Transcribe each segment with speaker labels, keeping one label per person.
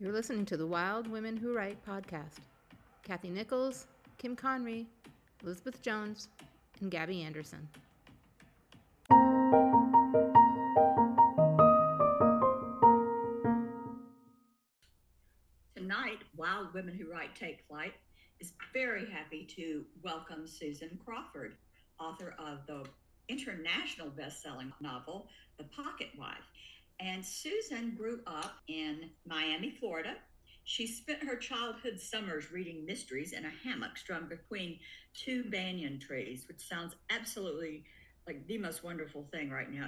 Speaker 1: You're listening to the Wild Women Who Write podcast. Kathy Nichols, Kim Conrey, Elizabeth Jones, and Gaby Anderson.
Speaker 2: Tonight, Wild Women Who Write Take Flight is very happy to welcome Susan Crawford, author of the international best-selling novel, The Pocket Wife. And Susan grew up in Miami, Florida. She spent her childhood summers reading mysteries in a hammock strung between two banyan trees, which sounds absolutely like the most wonderful thing right now.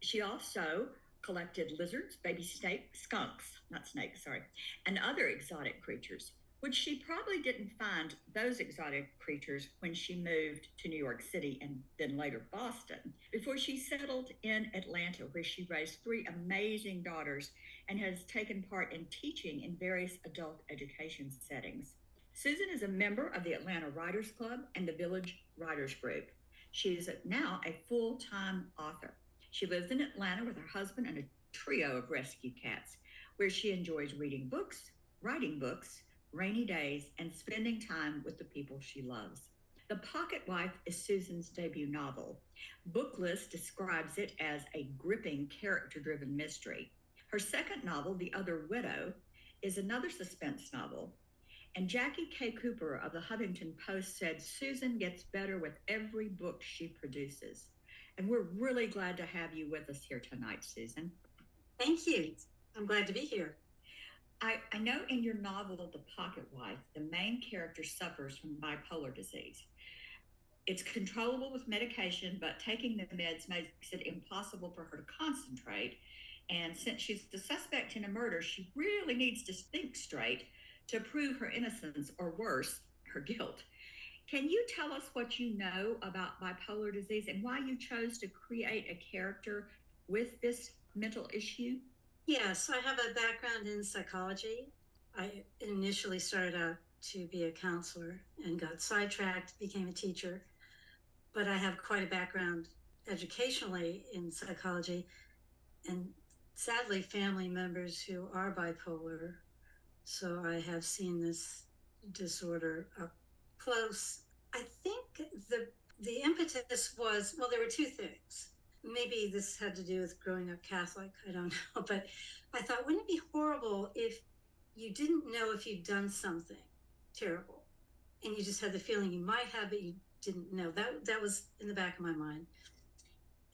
Speaker 2: She also collected lizards, baby snake, skunks, not snakes, sorry, and other exotic creatures which she probably didn't find those exotic creatures when she moved to New York City and then later Boston, before she settled in Atlanta, where she raised three amazing daughters and has taken part in teaching in various adult education settings. Susan is a member of the Atlanta Writers Club and the Village Writers Group. She is now a full time author. She lives in Atlanta with her husband and a trio of rescue cats, where she enjoys reading books, writing books, rainy days, and spending time with the people she loves. The Pocket Wife is Susan's debut novel. Booklist describes it as a gripping, character driven mystery. Her second novel, The Other Widow, is another suspense novel. And Jackie K. Cooper of the Huffington Post said Susan gets better with every book she produces. And we're really glad to have you with us here tonight, Susan.
Speaker 3: Thank you. I'm glad to be here.
Speaker 2: I, I know in your novel, The Pocket Wife, the main character suffers from bipolar disease. It's controllable with medication, but taking the meds makes it impossible for her to concentrate. And since she's the suspect in a murder, she really needs to think straight to prove her innocence or worse, her guilt. Can you tell us what you know about bipolar disease and why you chose to create a character with this mental issue?
Speaker 3: Yes, I have a background in psychology. I initially started out to be a counselor and got sidetracked, became a teacher. But I have quite a background educationally in psychology and sadly family members who are bipolar. So I have seen this disorder up close. I think the the impetus was well there were two things maybe this had to do with growing up Catholic. I don't know. But I thought, wouldn't it be horrible if you didn't know if you'd done something terrible and you just had the feeling you might have, but you didn't know? That, that was in the back of my mind.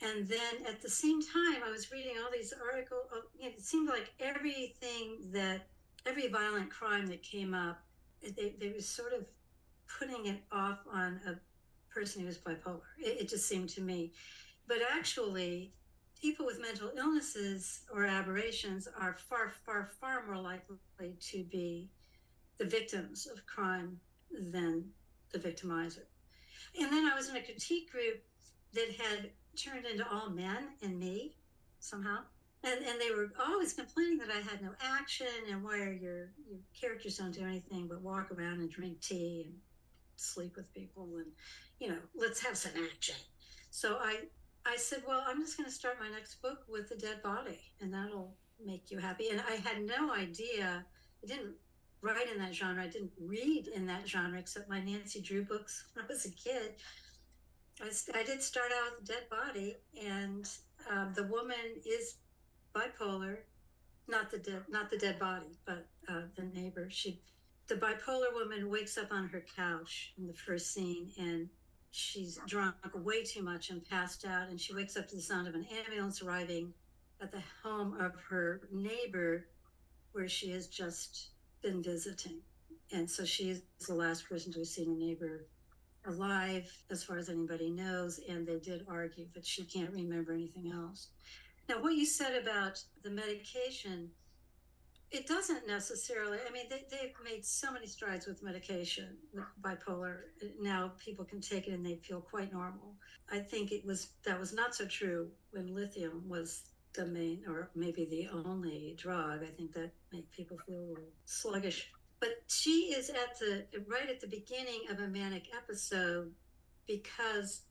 Speaker 3: And then at the same time, I was reading all these articles. Oh, it seemed like everything that, every violent crime that came up, they, they were sort of putting it off on a person who was bipolar. It, it just seemed to me. But actually, people with mental illnesses or aberrations are far, far, far more likely to be the victims of crime than the victimizer. And then I was in a critique group that had turned into all men and me somehow. And, and they were always complaining that I had no action and why are your, your characters don't do anything but walk around and drink tea and sleep with people and, you know, let's have some action. So I I said, Well, I'm just going to start my next book with a dead body, and that'll make you happy. And I had no idea, I didn't write in that genre, I didn't read in that genre except my Nancy Drew books when I was a kid. I, I did start out with a dead body, and um, the woman is bipolar, not the dead, not the dead body, but uh, the neighbor. She, the bipolar woman, wakes up on her couch in the first scene, and she's drunk way too much and passed out, and she wakes up to the sound of an ambulance arriving at the home of her neighbor, where she has just been visiting. And so she is the last person to have seen a neighbor alive, as far as anybody knows. And they did argue, but she can't remember anything else. Now, what you said about the medication it doesn't necessarily. I mean, they, they've made so many strides with medication, with bipolar. Now people can take it and they feel quite normal. I think it was that was not so true when lithium was the main or maybe the only drug. I think that made people feel sluggish. But she is at the right at the beginning of a manic episode because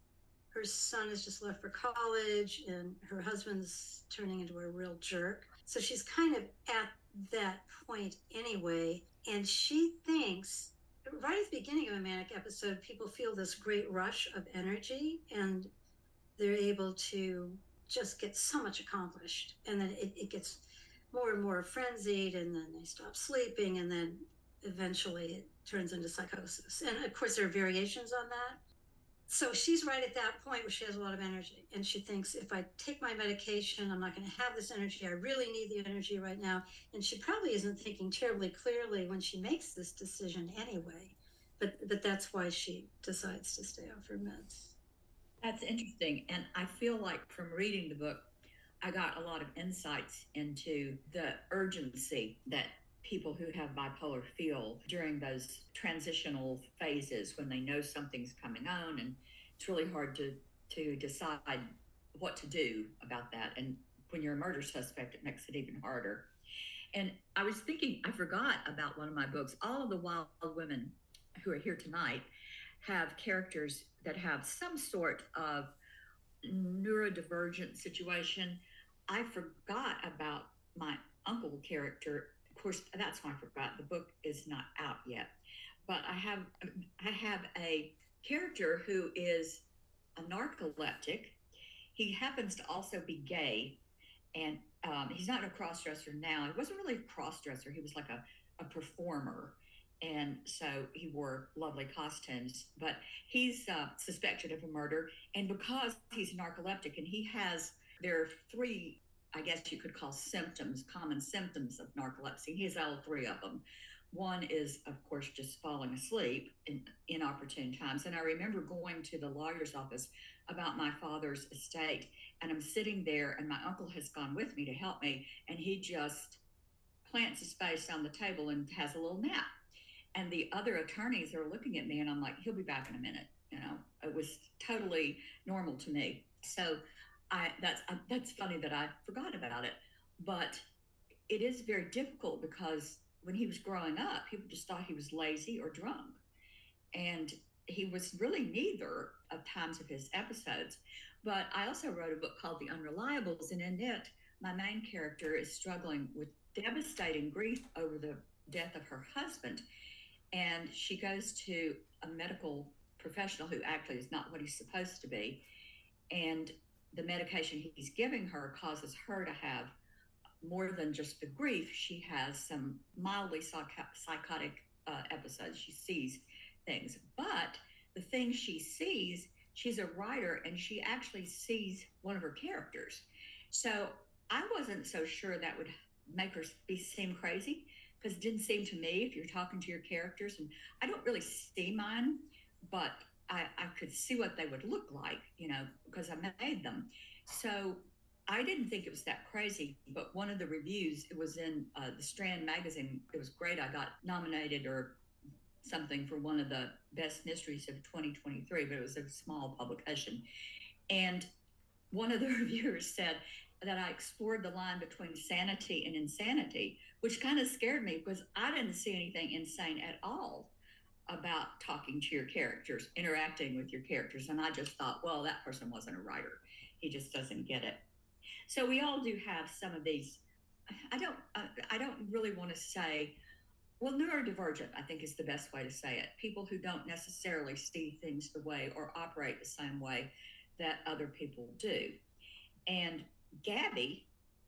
Speaker 3: her son has just left for college and her husband's turning into a real jerk So she's kind of at that point anyway. And she thinks right at the beginning of a manic episode, people feel this great rush of energy and they're able to just get so much accomplished. And then it, it gets more and more frenzied, and then they stop sleeping, and then eventually it turns into psychosis. And of course, there are variations on that. So she's right at that point where she has a lot of energy, and she thinks if I take my medication, I'm not going to have this energy. I really need the energy right now. And she probably isn't thinking terribly clearly when she makes this decision anyway. But but that's why she decides to stay off her meds.
Speaker 2: That's interesting, and I feel like from reading the book, I got a lot of insights into the urgency that people who have bipolar feel during those transitional phases when they know something's coming on and it's really hard to to decide what to do about that. And when you're a murder suspect it makes it even harder. And i was thinking i forgot about one of my books. All of the wild women who are here tonight have characters that have some sort of neurodivergent situation. I forgot about my uncle character of course, that's why I forgot. The book is not out yet, but I have I have a character who is a narcoleptic. He happens to also be gay, and um, he's not a cross dresser now. He wasn't really a cross dresser. He was like a, a performer, and so he wore lovely costumes. But he's uh, suspected of a murder, and because he's narcoleptic and he has there are three I guess you could call symptoms, common symptoms of narcolepsy. He has all three of them. One is, of course, just falling asleep in inopportune times. And I remember going to the lawyer's office about my father's estate, and I'm sitting there, and my uncle has gone with me to help me, and he just plants his face on the table and has a little nap. And the other attorneys are looking at me, and I'm like, he'll be back in a minute. You know, it was totally normal to me. So I that's uh, that's funny that I forgot about it, but it is very difficult because when he was growing up, people just thought he was lazy or drunk, and he was really neither of times of his episodes. But I also wrote a book called The Unreliables, and in it, my main character is struggling with devastating grief over the death of her husband, and she goes to a medical professional who actually is not what he's supposed to be, and the medication he's giving her causes her to have more than just the grief. She has some mildly psychotic uh, episodes. She sees things, but the things she sees, she's a writer and she actually sees one of her characters. So I wasn't so sure that would make her be seem crazy because it didn't seem to me if you're talking to your characters and I don't really see mine, but I, I could see what they would look like, you know, because I made them. So I didn't think it was that crazy, but one of the reviews, it was in uh, the Strand magazine. It was great. I got nominated or something for one of the best mysteries of 2023, but it was a small publication. And one of the reviewers said that I explored the line between sanity and insanity, which kind of scared me because I didn't see anything insane at all about talking to your characters, interacting with your characters. And I just thought, well, that person wasn't a writer. He just doesn't get it. So we all do have some of these. I don't. Uh, I don't really want to say. Well, neurodivergent, I think, is the best way to say it. People who don't necessarily see things the way or operate the same way that other people do. And Gaby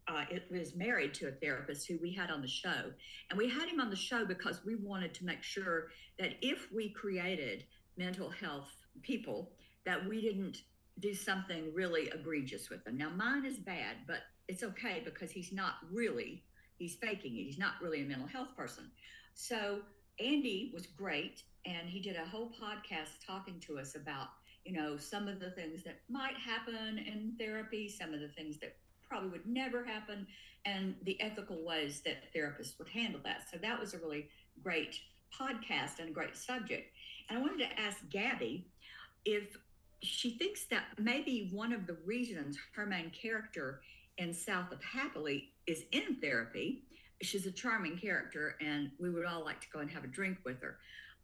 Speaker 2: uh, it was married to a therapist who we had on the show. And we had him on the show because we wanted to make sure that if we created mental health people, that we didn't do something really egregious with them. Now, mine is bad, but it's okay because he's not really, he's faking it. He's not really a mental health person. So, Andy was great. And he did a whole podcast talking to us about, you know, some of the things that might happen in therapy, some of the things that probably would never happen, and the ethical ways that therapists would handle that. So that was a really great podcast and a great subject. And I wanted to ask Gaby if she thinks that maybe one of the reasons her main character in South of Happily is in therapy. She's a charming character, and we would all like to go and have a drink with her.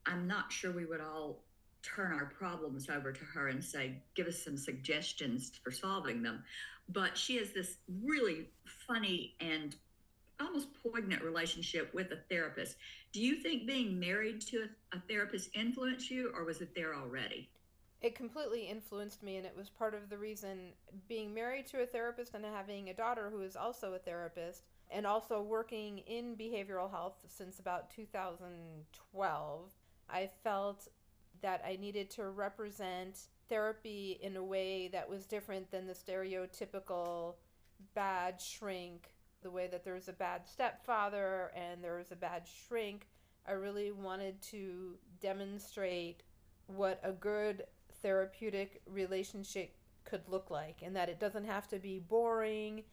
Speaker 2: I'm not sure we would all turn our problems over to her and say, give us some suggestions for solving them. but she has this really funny and almost poignant relationship with a therapist. Do you think being married to a, therapist influenced you, or was it there already?
Speaker 1: It completely influenced me, and it was part of the reason being married to a therapist and having a daughter who is also a therapist, and also working in behavioral health since about 2012. I felt that I needed to represent therapy in a way that was different than the stereotypical bad shrink, the way that there's a bad stepfather and there's a bad shrink. I really wanted to demonstrate what a good therapeutic relationship could look like and that it doesn't have to be boring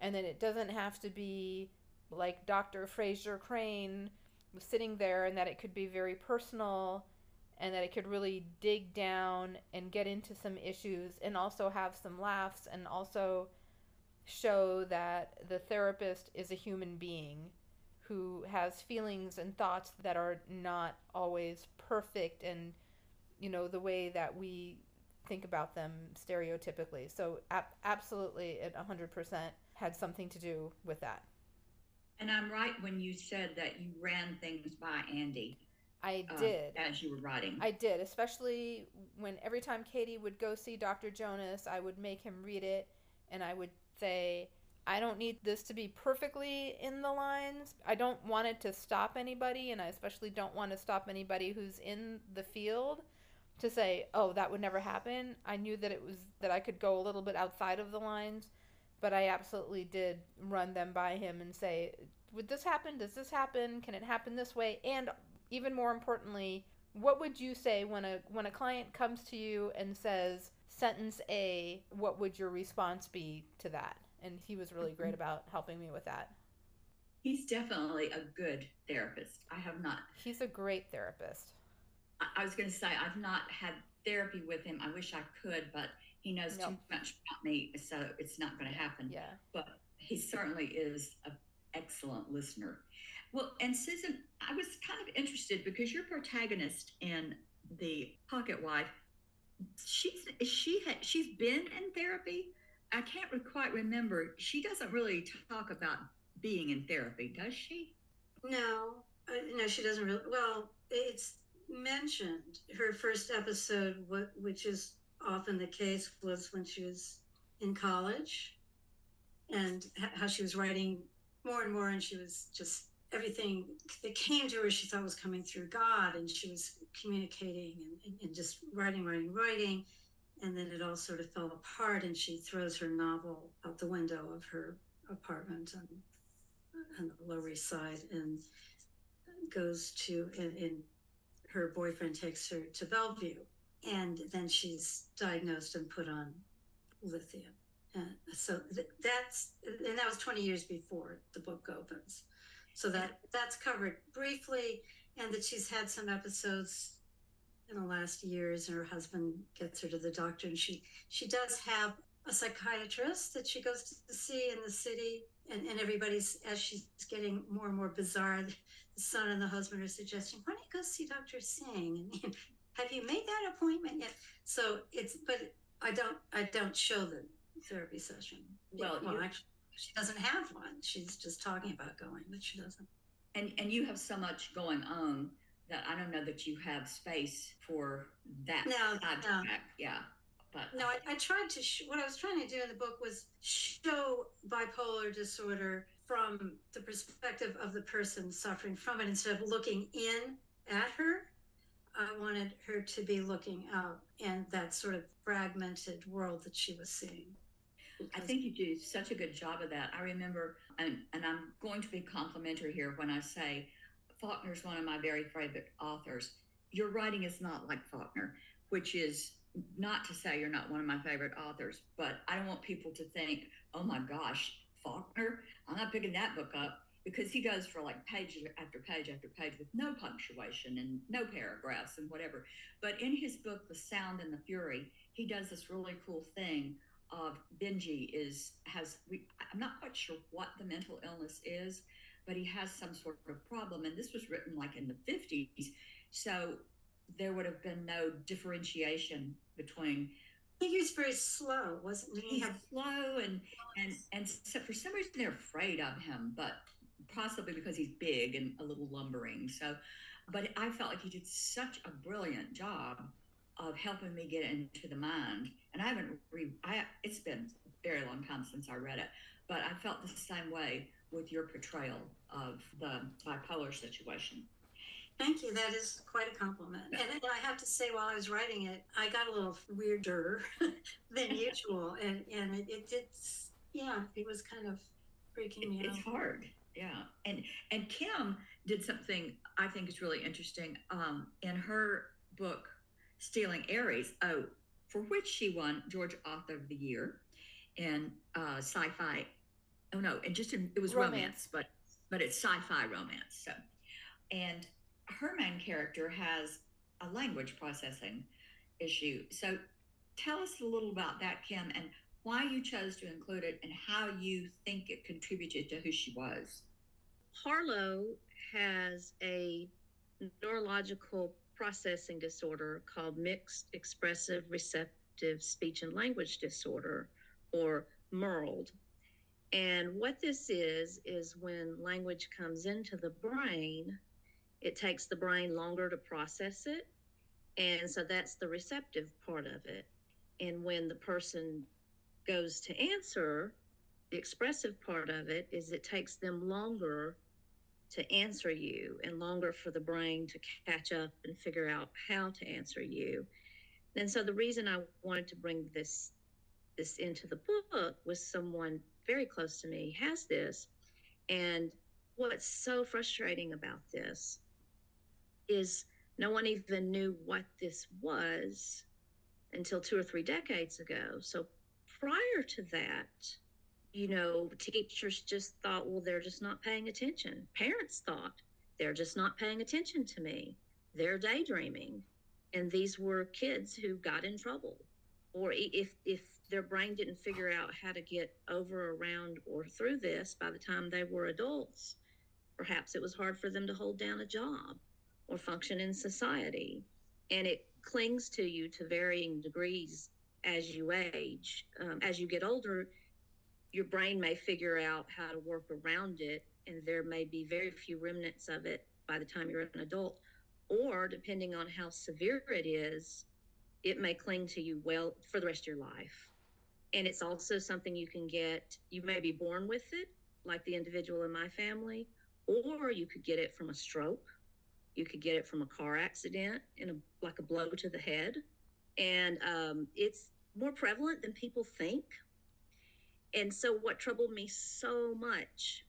Speaker 1: and that it doesn't have to be like Dr. Frasier Crane was sitting there and that it could be very personal and that it could really dig down and get into some issues and also have some laughs and also show that the therapist is a human being who has feelings and thoughts that are not always perfect and you know the way that we think about them stereotypically. So ab- absolutely it 100% had something to do with that.
Speaker 2: And i'm right when you said that you ran things by andy
Speaker 1: I um, did.
Speaker 2: as you were writing.
Speaker 1: I did, especially when every time Katie would go see Dr. Jonas, I would make him read it and I would say, I don't need this to be perfectly in the lines. I don't want it to stop anybody, and I especially don't want to stop anybody who's in the field to say, "Oh, that would never happen." I knew that it was that I could go a little bit outside of the lines, but I absolutely did run them by him and say, "Would this happen? Does this happen? Can it happen this way?" And even more importantly, what would you say when a when a client comes to you and says sentence A, what would your response be to that? And he was really great mm-hmm. about helping me with that.
Speaker 2: He's definitely a good therapist. I have not.
Speaker 1: He's a great therapist.
Speaker 2: I, was going to say, I've not had therapy with him. I wish I could, but he knows nope. too much about me, so it's not going to happen.
Speaker 1: Yeah.
Speaker 2: But he certainly is an excellent listener. Well, and Susan, I was kind of interested because your protagonist in the Pocket Wife she's she had she's been in therapy. I can't quite remember. She doesn't really talk about being in therapy, does she?
Speaker 3: No, uh, no, she doesn't really. Well, it's mentioned. Her first episode, which is often the case, was when she was in college, and how she was writing more and more, and she was just everything that came to her she thought was coming through god and she was communicating and, and, just writing writing writing and then it all sort of fell apart and she throws her novel out the window of her apartment on, on the lower east side and goes to and, and her boyfriend takes her to bellevue and then she's diagnosed and put on lithium and so th- that's and that was 20 years before the book opens so that that's covered briefly, and that she's had some episodes in the last years, and her husband gets her to the doctor, and she she does have a psychiatrist that she goes to see in the city, and, and everybody's as she's getting more and more bizarre. The son and the husband are suggesting, "Why don't you go see Doctor Singh?" And have you made that appointment yet? So it's, but I don't, I don't show the therapy session.
Speaker 2: Well, well
Speaker 3: actually, she doesn't have one. She's just talking about going, but she doesn't.
Speaker 2: And and you have so much going on that I don't know that you have space for that.
Speaker 3: No, no.
Speaker 2: yeah. But
Speaker 3: no, I, I tried to. Sh- what I was trying to do in the book was show bipolar disorder from the perspective of the person suffering from it instead of looking in at her. I wanted her to be looking out in that sort of fragmented world that she was seeing.
Speaker 2: I think you do such a good job of that. I remember, and, and I'm going to be complimentary here when I say Faulkner's one of my very favorite authors. Your writing is not like Faulkner, which is not to say you're not one of my favorite authors, but I don't want people to think, oh my gosh, Faulkner, I'm not picking that book up because he goes for like page after page after page with no punctuation and no paragraphs and whatever. But in his book, The Sound and the Fury, he does this really cool thing of Benji is has we, I'm not quite sure what the mental illness is, but he has some sort of problem. And this was written like in the 50s, so there would have been no differentiation between
Speaker 3: He was very slow, wasn't he?
Speaker 2: He had slow and and and so for some reason they're afraid of him, but possibly because he's big and a little lumbering. So, but I felt like he did such a brilliant job of helping me get into the mind. And I haven't re I it's been a very long time since I read it, but I felt the same way with your portrayal of the bipolar situation.
Speaker 3: Thank you. That is quite a compliment. And I have to say, while I was writing it, I got a little weirder than usual, and and it, it did, yeah, it was kind of freaking me
Speaker 2: it's
Speaker 3: out.
Speaker 2: hard yeah and and kim did something i think is really interesting um in her book stealing aries oh for which she won georgia author of the year in uh sci-fi oh no and just in, it was romance.
Speaker 1: Romance.
Speaker 2: but but it's sci-fi romance so and her main character has a language processing issue so tell us a little about that kim and why you chose to include it and how you think it contributed to who she was.
Speaker 4: Harlow has a neurological processing disorder called mixed expressive receptive speech and language disorder or MERLD. And what this is, is when language comes into the brain, it takes the brain longer to process it. And so that's the receptive part of it. And when the person goes to answer, the expressive part of it is it takes them longer to answer you and longer for the brain to catch up and figure out how to answer you. And so the reason I wanted to bring this this into the book was someone very close to me has this and what's so frustrating about this is no one even knew what this was until 2 or 3 decades ago. So prior to that, you know, teachers just thought, well, they're just not paying attention. Parents thought they're just not paying attention to me. They're daydreaming. And these were kids who got in trouble. Or if, if their brain didn't figure out how to get over, around, or through this by the time they were adults, perhaps it was hard for them to hold down a job or function in society. And it clings to you to varying degrees as you age. Um, as you get older, your brain may figure out how to work around it, and there may be very few remnants of it by the time you're an adult. Or, depending on how severe it is, it may cling to you well for the rest of your life. And it's also something you can get, you may be born with it, like the individual in my family, or you could get it from a stroke. You could get it from a car accident and a, like a blow to the head. And um, it's more prevalent than people think. And so, what troubled me so much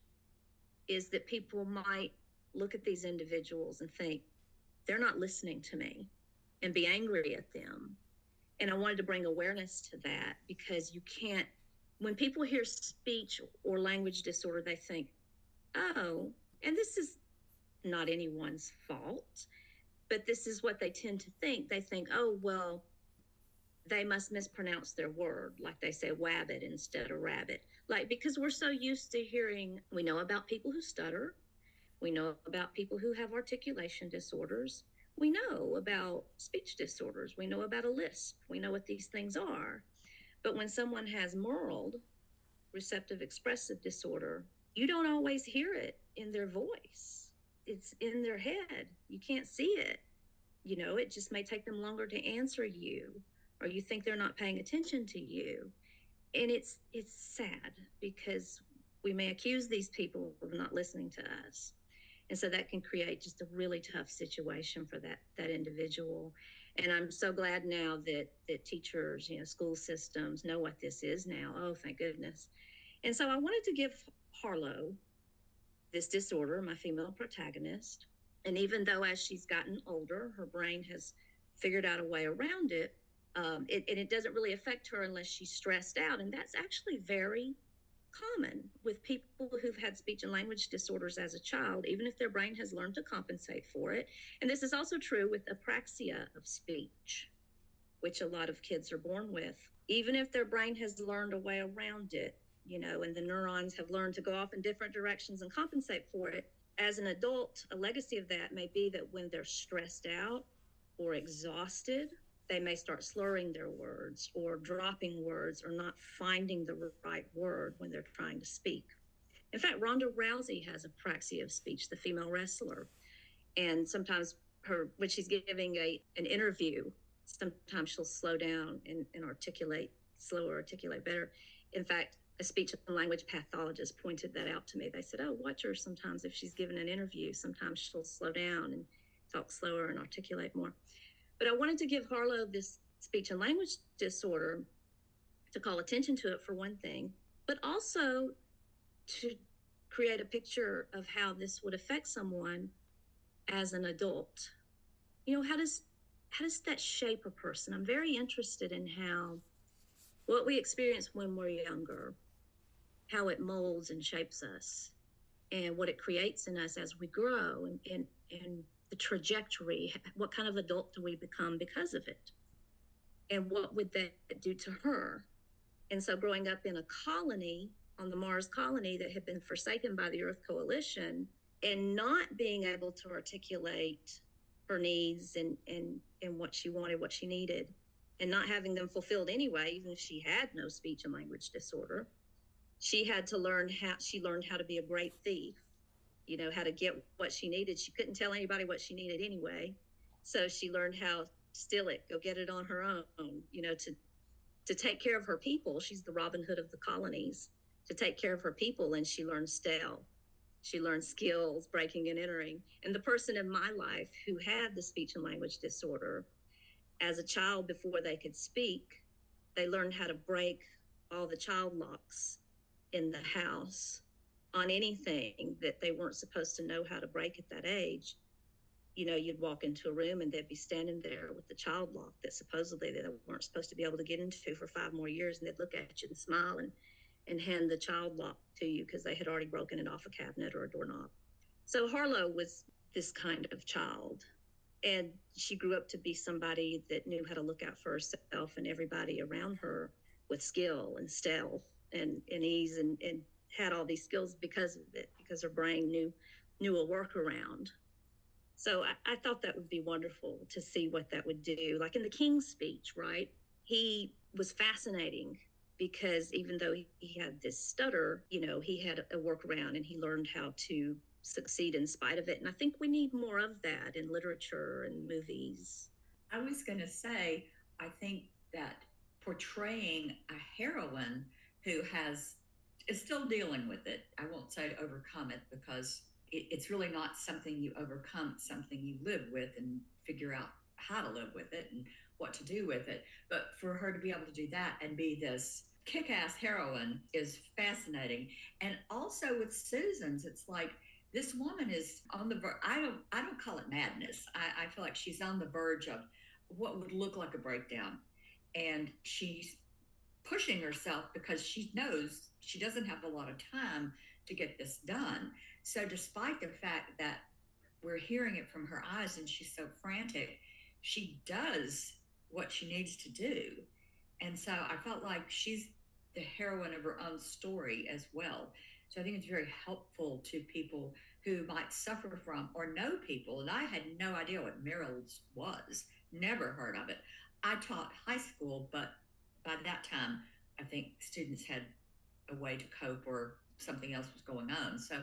Speaker 4: is that people might look at these individuals and think they're not listening to me and be angry at them. And I wanted to bring awareness to that because you can't, when people hear speech or language disorder, they think, oh, and this is not anyone's fault, but this is what they tend to think. They think, oh, well, they must mispronounce their word, like they say wabbit instead of rabbit. Like, because we're so used to hearing, we know about people who stutter, we know about people who have articulation disorders, we know about speech disorders, we know about a lisp, we know what these things are. But when someone has MERLD, receptive expressive disorder, you don't always hear it in their voice. It's in their head. You can't see it. You know, it just may take them longer to answer you or you think they're not paying attention to you. And it's it's sad because we may accuse these people of not listening to us. And so that can create just a really tough situation for that that individual. And i'm so glad now that that teachers you know school systems know what this is now. Oh thank goodness. And so i wanted to give harlow this disorder my female protagonist. And even though as she's gotten older her brain has figured out a way around it um, it, and it doesn't really affect her unless she's stressed out. And that's actually very common with people who've had speech and language disorders as a child, even if their brain has learned to compensate for it. And this is also true with apraxia of speech, which a lot of kids are born with. Even if their brain has learned a way around it, you know, and the neurons have learned to go off in different directions and compensate for it, as an adult, a legacy of that may be that when they're stressed out or exhausted they may start slurring their words or dropping words or not finding the right word when they're trying to speak. In fact, Ronda Rousey has apraxia of speech, the female wrestler. And sometimes her when she's giving a an interview, sometimes she'll slow down and, and articulate slower, articulate better. In fact, a speech and language pathologist pointed that out to me. They said, Oh, watch her sometimes if she's given an interview. Sometimes she'll slow down and talk slower and articulate more. But I wanted to give Harlow this speech and language disorder to call attention to it for one thing, but also to create a picture of how this would affect someone as an adult. You know, how does how does that shape a person? I'm very interested in how what we experience when we're younger, how it molds and shapes us, and what it creates in us as we grow and, and, and the trajectory. What kind of adult do we become because of it? And what would that do to her? And so, growing up in a colony on the Mars colony that had been forsaken by the Earth Coalition and not being able to articulate her needs and, and, and what she wanted, what she needed, and not having them fulfilled anyway, even if she had no speech and language disorder. She had to learn how she learned how to be a great thief, you know, how to get what she needed. She couldn't tell anybody what she needed anyway. So she learned how to steal it, go get it on her own, you know, to to take care of her people. She's the Robin Hood of the colonies, to take care of her people, and she learned stale. She learned skills, breaking and entering. And the person in my life who had the speech and language disorder as a child before they could speak, they learned how to break all the child locks in the house on anything that they weren't supposed to know how to break at that age. You know, you'd walk into a room and they'd be standing there with the child lock that supposedly they weren't supposed to be able to get into for five more years, and they'd look at you and smile and and hand the child lock to you because they had already broken it off a cabinet or a doorknob. So Harlow was this kind of child and she grew up to be somebody that knew how to look out for herself and everybody around her with skill and stealth and, and ease and, and had all these skills because of it because her brain knew knew a workaround so I, I thought that would be wonderful to see what that would do like in the king's speech right he was fascinating because even though he, he had this stutter you know he had a workaround and he learned how to succeed in spite of it. And I think we need more of that in literature and movies.
Speaker 2: I was going to say, I think that portraying a heroine who has is still dealing with it. I won't say overcome it because it, it's really not something you overcome. It's something you live with and figure out how to live with it and what to do with it. But for her to be able to do that and be this kick-ass heroine is fascinating. And also with Susan's, it's like this woman is on the verge. I don't I don't call it madness. I, I feel like she's on the verge of what would look like a breakdown. And she's pushing herself because she knows she doesn't have a lot of time to get this done. So despite the fact that we're hearing it from her eyes and she's so frantic, she does what she needs to do. And so I felt like she's the heroine of her own story as well. So I think it's very helpful to people who might suffer from or know people. And I had no idea what Merrill's was, never heard of it. I taught high school, but by that time, I think students had a way to cope or something else was going on. So,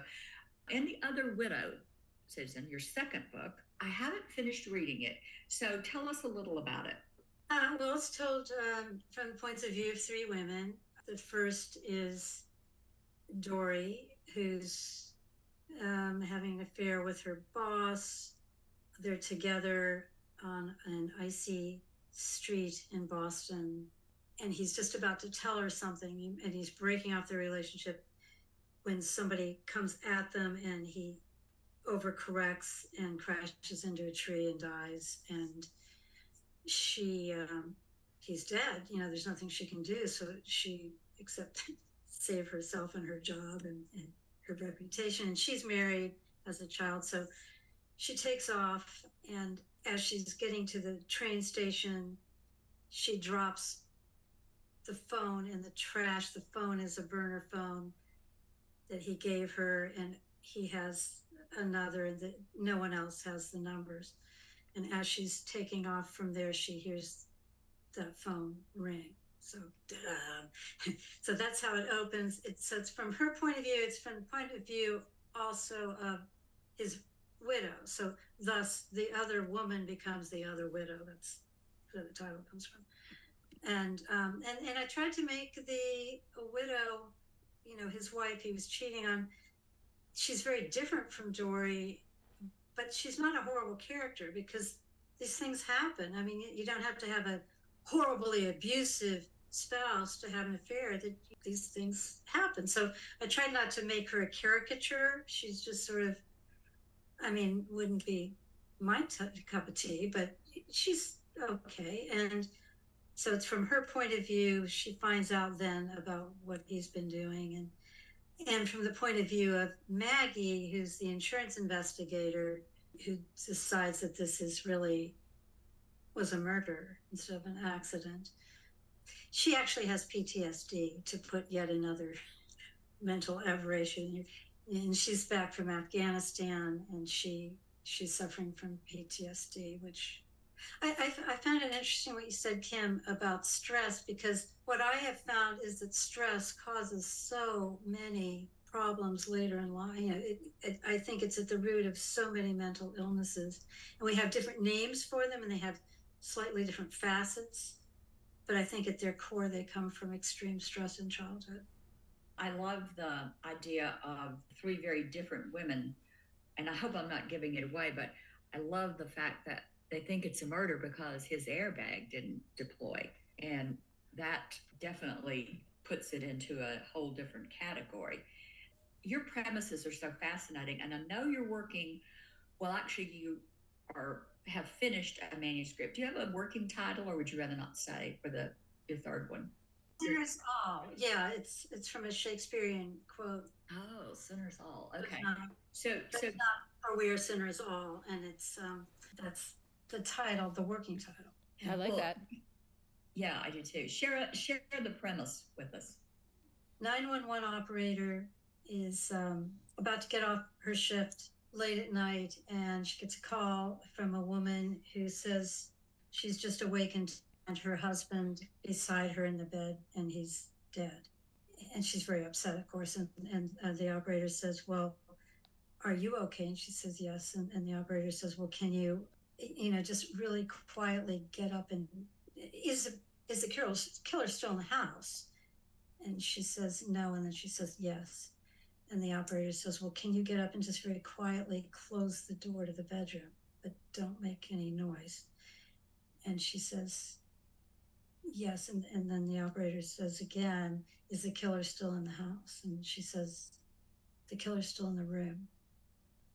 Speaker 2: and The Other Widow, Susan, your second book, I haven't finished reading it. So tell us a little about it.
Speaker 3: Uh, well, it's told um, from the points of view of three women. The first is Dory, who's um, having an affair with her boss. They're together on an icy street in Boston, and he's just about to tell her something, and he's breaking off the relationship when somebody comes at them and he overcorrects and crashes into a tree and dies. And she, um, he's dead. You know, there's nothing she can do. So she accepts save herself and her job and, and her reputation. And she's married as a child. So she takes off. And as she's getting to the train station, she drops the phone in the trash. The phone is a burner phone that he gave her. And he has another that no one else has the numbers. And as she's taking off from there, she hears that phone ring. So, so that's how it opens. It's so it's from her point of view. It's from the point of view also of his widow. So, thus, the other woman becomes the other widow. That's where the title comes from. And um, and and I tried to make the widow, you know, his wife. He was cheating on. She's very different from Dory, but she's not a horrible character because these things happen. I mean, you don't have to have a horribly abusive spouse to have an affair that these things happen so i tried not to make her a caricature she's just sort of i mean wouldn't be my t- cup of tea but she's okay and so it's from her point of view she finds out then about what he's been doing and and from the point of view of maggie who's the insurance investigator who decides that this is really was a murder instead of an accident. She actually has PTSD to put yet another mental aberration. And she's back from Afghanistan and she she's suffering from PTSD, which I, I, I found it interesting what you said, Kim, about stress, because what I have found is that stress causes so many problems later in life. You know, it, it, I think it's at the root of so many mental illnesses, and we have different names for them, and they have slightly different facets, but I think at their core they come from extreme stress in childhood.
Speaker 2: I love the idea of three very different women, and I hope I'm not giving it away, but I love the fact that they think it's a murder because his airbag didn't deploy. And that definitely puts it into a whole different category. Your premises are so fascinating, and I know you're working, well, actually, you are have finished a manuscript. Do you have a working title, or would you rather not say for the your third one?
Speaker 3: Sinners all. Yeah, it's it's from a Shakespearean quote.
Speaker 2: Oh, sinners all. Okay. Um, so so
Speaker 3: not for we are sinners all, and it's um that's the title, the working title.
Speaker 1: I like well, that.
Speaker 2: Yeah, I do too. Share share the premise with us.
Speaker 3: Nine one one operator is um, about to get off her shift late at night and she gets a call from a woman who says she's just awakened and her husband beside her in the bed and he's dead. And she's very upset, of course. And, and uh, the operator says, Well, are you okay? And she says, Yes. And, and the operator says, Well, can you, you know, just really quietly get up and is, is the killer, killer still in the house? And she says, No. And then she says, Yes. And the operator says, Well, can you get up and just very quietly close the door to the bedroom, but don't make any noise? And she says, Yes. And, and then the operator says again, Is the killer still in the house? And she says, The killer's still in the room.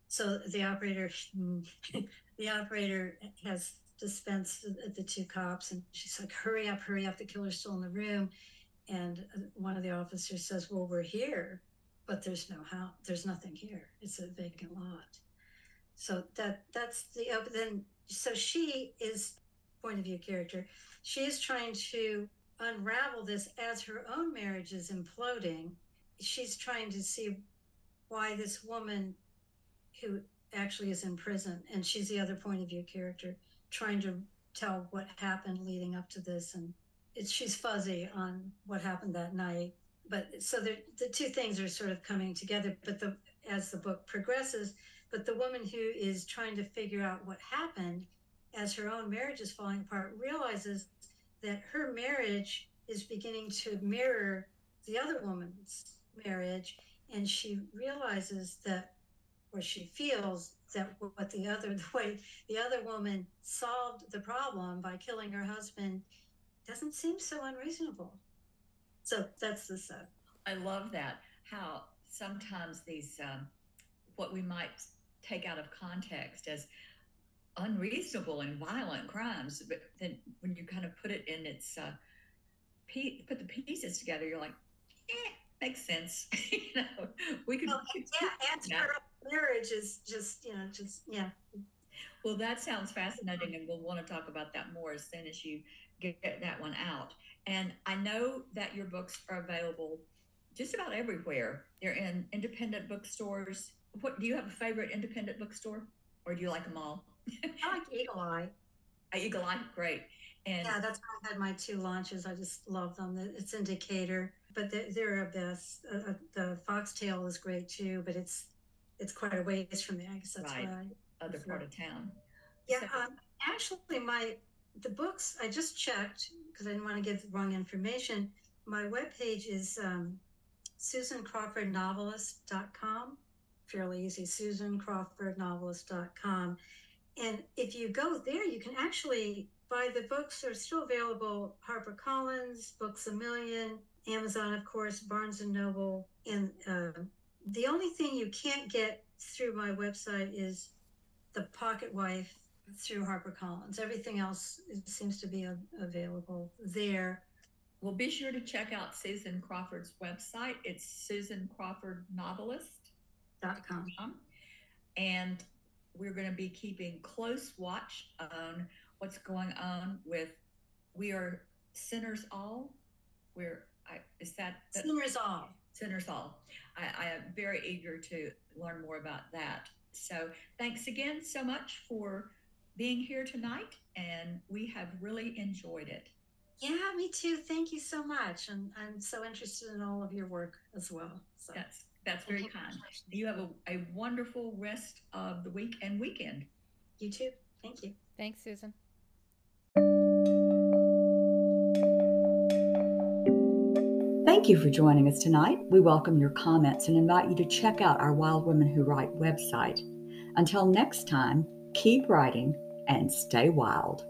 Speaker 3: So the operator, the operator has dispensed the two cops, and she's like, "Hurry up, hurry up! The killer's still in the room." And uh, one of the officers says, "Well, we're here." but there's no how there's nothing here it's a vacant lot so that that's the uh, then so she is point of view character she is trying to unravel this as her own marriage is imploding she's trying to see why this woman who actually is in prison and she's the other point of view character trying to tell what happened leading up to this and it's she's fuzzy on what happened that night but so the the two things are sort of coming together. But the as the book progresses, but the woman who is trying to figure out what happened as her own marriage is falling apart realizes that her marriage is beginning to mirror the other woman's marriage, and she realizes that, or she feels that what the other the way the other woman solved the problem by killing her husband doesn't seem so unreasonable so that's the sub.
Speaker 2: I love that. How sometimes these, um, what we might take out of context as unreasonable and violent crimes, but then when you kind of put it in its, uh, put the pieces together, you're like, yeah, makes sense. you know, we could.
Speaker 3: Well, yeah, and marriage is just, you know, just yeah.
Speaker 2: Well, that sounds fascinating, and we'll want to talk about that more as soon as you get that one out. And I know that your books are available just about everywhere. They're in independent bookstores. What do you have a favorite independent bookstore, or do you like them all?
Speaker 3: I like Eagle Eye.
Speaker 2: Uh, Eagle Eye, great. And
Speaker 3: Yeah, that's why I had my two launches. I just love them. It's in Decatur, but they're, they're a best. Uh, uh, the FoxTale is great too, but it's it's quite a ways from there. I guess that's
Speaker 2: Right.
Speaker 3: why.
Speaker 2: Other part of town.
Speaker 3: yeah,
Speaker 2: So-
Speaker 3: um, actually, my the books I just checked because I didn't want to give the wrong information. My webpage is um, susancrawfordnovelist.com. Fairly easy, susancrawfordnovelist.com. And if you go there, you can actually buy the books. They're still available HarperCollins, Books a Million, Amazon, of course, Barnes and Noble. And uh, the only thing you can't get through my website is the Pocket Wife through HarperCollins. Everything else seems to be a- available there.
Speaker 2: Well, be sure to check out Susan Crawford's website. It's Susan Crawford Novelist.
Speaker 3: Dot com.
Speaker 2: And we're going to be keeping close watch on what's going on with We Are Sinners All. We're, I, is that, that
Speaker 3: Sinners all.
Speaker 2: Sinners All? I, I am very eager to learn more about that. So thanks again so much for being here tonight. And we have really enjoyed it.
Speaker 3: Yeah, me too. Thank you so much. And I'm so interested in all of your work as well. So
Speaker 2: That's, that's very
Speaker 3: thank you.
Speaker 2: kind. You have a, a wonderful rest of the week and weekend.
Speaker 3: You too. Thank you.
Speaker 1: Thanks, Susan.
Speaker 5: Thank you for joining us tonight. We welcome your comments and invite you to check out our Wild Women Who Write website. Until next time, keep writing and stay wild.